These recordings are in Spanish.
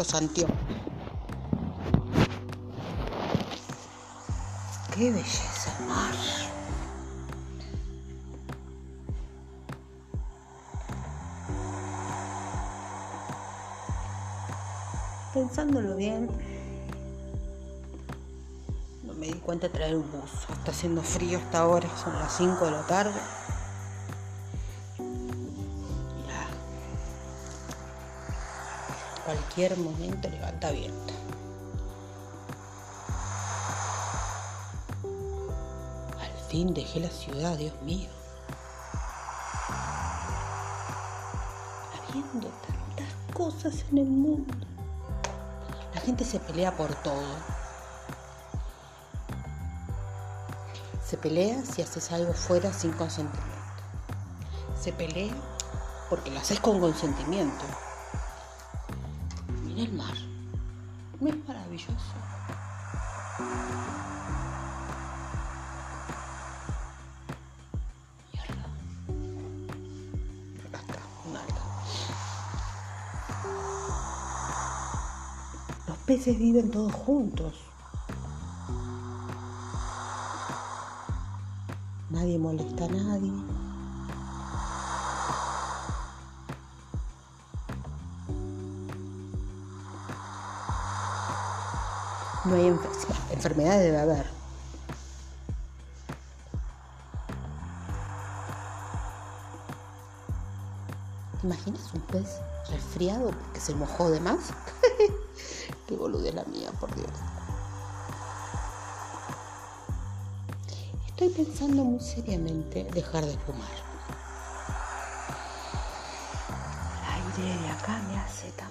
Anteojos. Qué belleza el mar. Pensándolo bien, no me di cuenta de traer un buzo. Está haciendo frío hasta ahora, son las 5 de la tarde. Momento levanta viento. Al fin dejé la ciudad, Dios mío. Habiendo tantas cosas en el mundo. La gente se pelea por todo. Se pelea si haces algo fuera sin consentimiento. Se pelea porque lo haces con consentimiento. El mar. ¿No es maravilloso? Los peces viven todos juntos. Nadie molesta a nadie. No hay enfer- enfermedades, debe haber. ¿Te imaginas un pez resfriado porque se mojó de más? Qué boludez la mía, por Dios. Estoy pensando muy seriamente dejar de fumar. El aire de acá me hace tan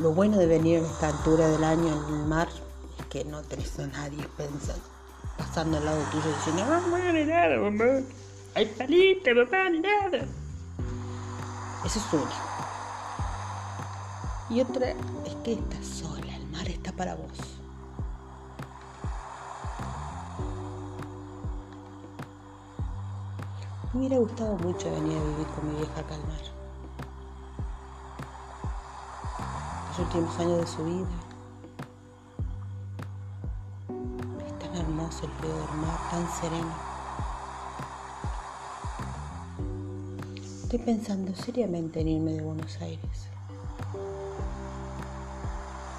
Lo bueno de venir a esta altura del año en el mar es que no tenés a nadie pensando, pasando al lado tuyo diciendo, "Ah, mamá, ni nada, mamá. Hay palita, mamá, ni nada. Eso es una. Y otra es que estás sola, el mar está para vos. Me hubiera gustado mucho venir a vivir con mi vieja acá al mar. Últimos años de su vida. Es tan hermoso el frío del mar, tan sereno. Estoy pensando seriamente en irme de Buenos Aires.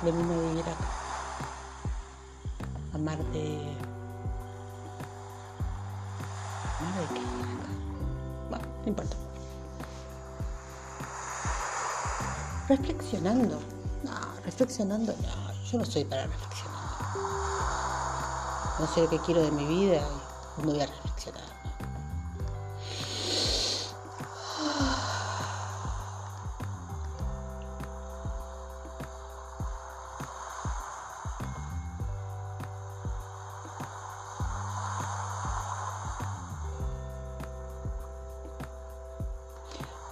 Venirme a vivir acá. A mar de. ¿Mar de qué? Acá. Bueno, no importa. Reflexionando. Reflexionando, no, yo no soy para reflexionar. No sé qué quiero de mi vida y no voy a reflexionar.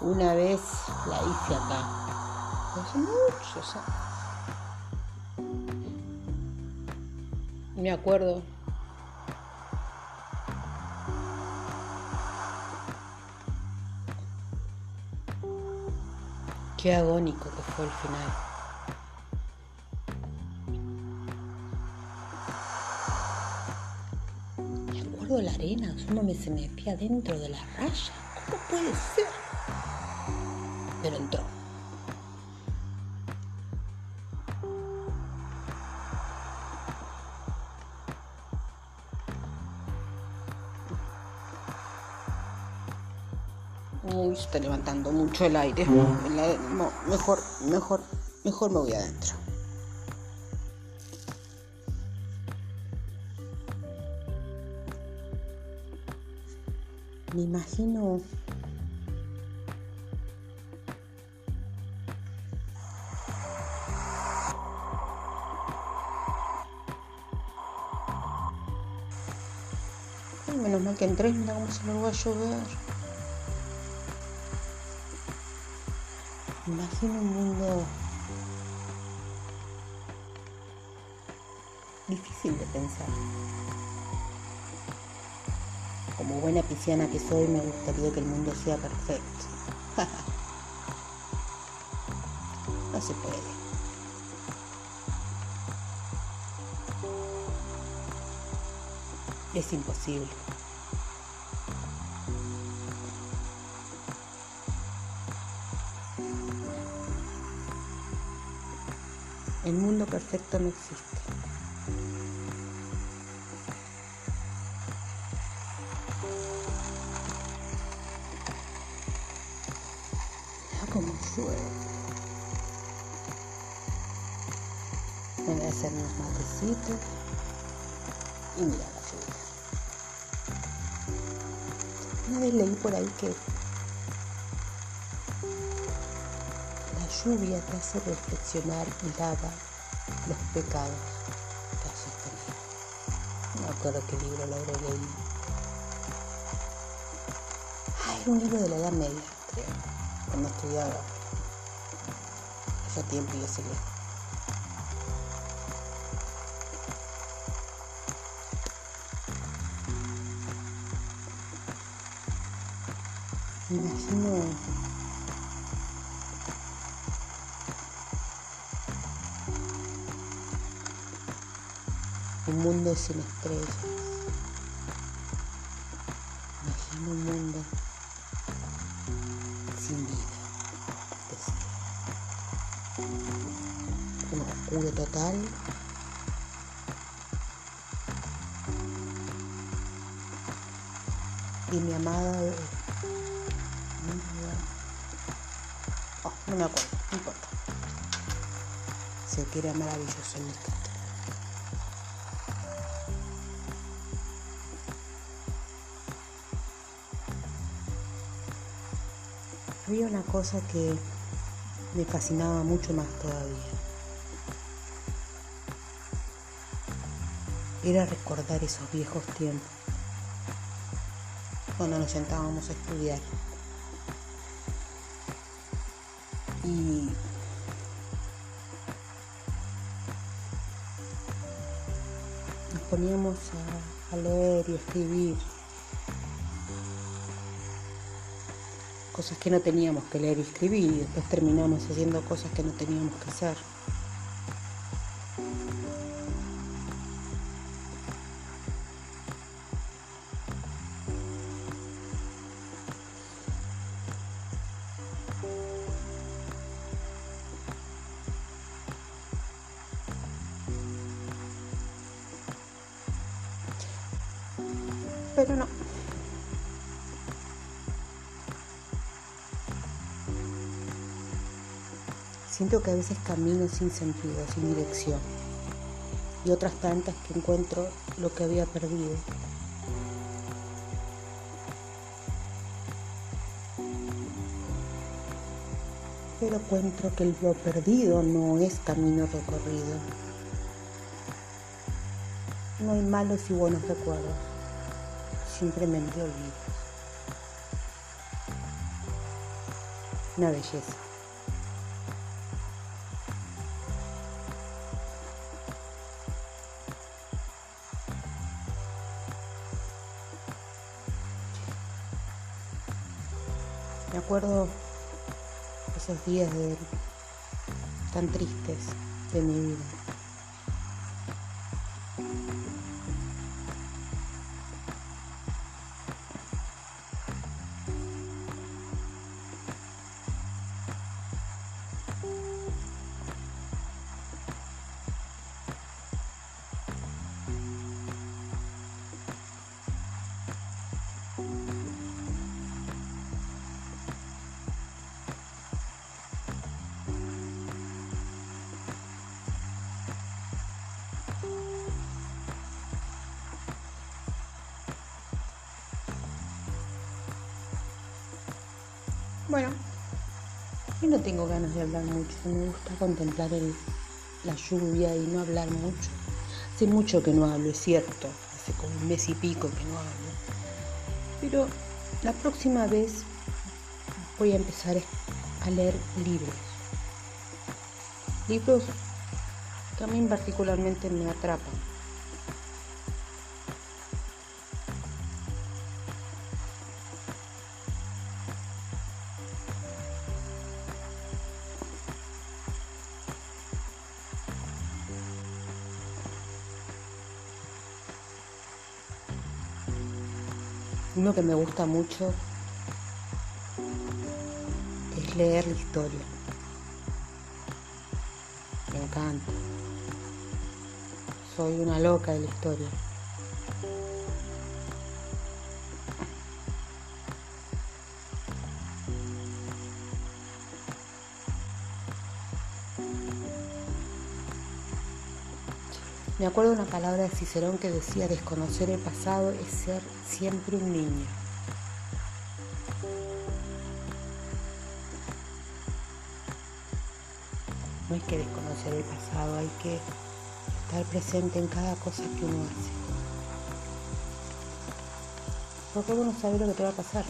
Una vez la hice acá. Hace muchos años. Me acuerdo. Qué agónico que fue el final. Me acuerdo de la arena, uno me se metía dentro de la raya. ¿Cómo puede ser? Pero entró. Uy, se está levantando mucho el aire. El aire- no, mejor, mejor, mejor me voy adentro. Me imagino menos mal que entré, mira cómo se me va a llover. Me imagino un mundo difícil de pensar. Como buena pisciana que soy, me gustaría que el mundo sea perfecto. no se puede. Es imposible. El mundo perfecto no existe. Mira cómo llueve. Me voy a hacer unos matecitos y mira la lluvia. Una vez leí por ahí que lluvia te hace reflexionar y lava los pecados que hayas. No me acuerdo qué libro lo habré leído. Ah, era un libro de la Edad Media, creo, cuando estudiaba. Hace tiempo y lo seguí. Me imagino un mundo sin estrellas. Imagino un mundo sin vida, un oscuro total. Y mi amada, oh, no me acuerdo, no importa. Sé que era maravilloso el escrito. Había una cosa que me fascinaba mucho más todavía. Era recordar esos viejos tiempos, cuando nos sentábamos a estudiar. Y nos poníamos a, a leer y escribir cosas que no teníamos que leer y escribir y después terminamos haciendo cosas que no teníamos que hacer. Pero no. Siento que a veces camino sin sentido, sin dirección. Y otras tantas que encuentro lo que había perdido. Pero encuentro que lo perdido no es camino recorrido. No hay malos y buenos recuerdos, simplemente olvidos. Una belleza. Me acuerdo esos días de, tan tristes de mi vida. Bueno, yo no tengo ganas de hablar mucho, me gusta contemplar la lluvia y no hablar mucho. Hace mucho que no hablo, es cierto, hace como un mes y pico que no hablo. Pero la próxima vez voy a empezar a leer libros. Libros que a mí particularmente me atrapan. Uno que me gusta mucho es leer la historia. Me encanta. Soy una loca de la historia. Me acuerdo una palabra de Cicerón que decía, desconocer el pasado es ser siempre un niño. No hay que desconocer el pasado, hay que estar presente en cada cosa que uno hace. Porque uno sabe lo que te va a pasar.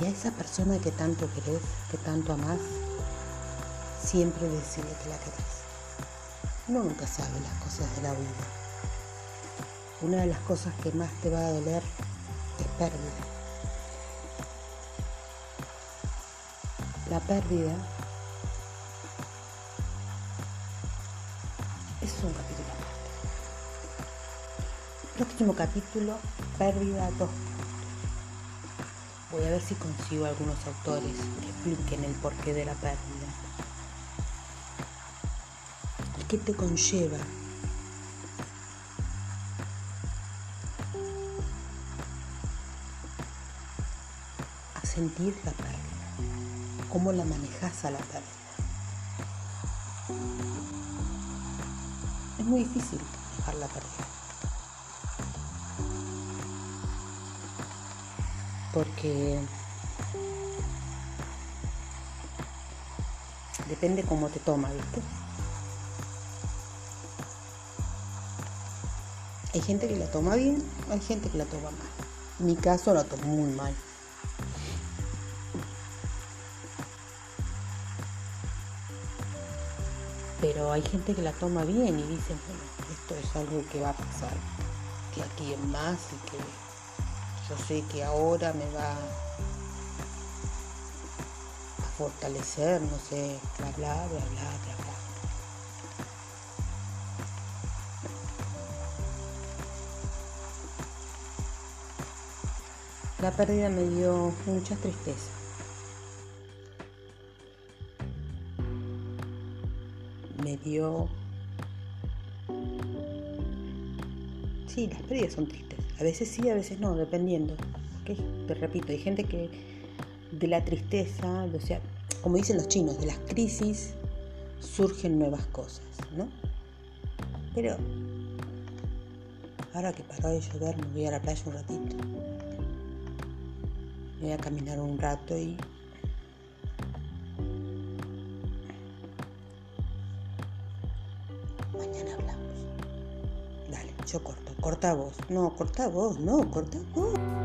Y a esa persona que tanto querés, que tanto amás, siempre decirle que la querés. Uno nunca sabe las cosas de la vida. Una de las cosas que más te va a doler es pérdida. La pérdida es un capítulo aparte. Próximo capítulo, pérdida 2. Voy a ver si consigo algunos autores que expliquen el porqué de la pérdida. ¿Qué te conlleva? A sentir la pérdida. ¿Cómo la manejas a la pérdida? Es muy difícil manejar la pérdida. Porque depende cómo te toma, ¿viste? Hay gente que la toma bien, hay gente que la toma mal. En mi caso la tomo muy mal. Pero hay gente que la toma bien y dice, bueno, esto es algo que va a pasar que aquí en más y que yo sé que ahora me va a fortalecer, no sé, bla, bla, bla, bla, bla, La pérdida me dio mucha tristeza. Me dio... Sí, las pérdidas son tristes. A veces sí, a veces no, dependiendo. Te repito, hay gente que de la tristeza, o sea, como dicen los chinos, de las crisis surgen nuevas cosas, ¿no? Pero ahora que paró de llover, me voy a la playa un ratito. Voy a caminar un rato y mañana hablamos. Dale, yo corto. Corta vos. No, corta vos. No, corta vos.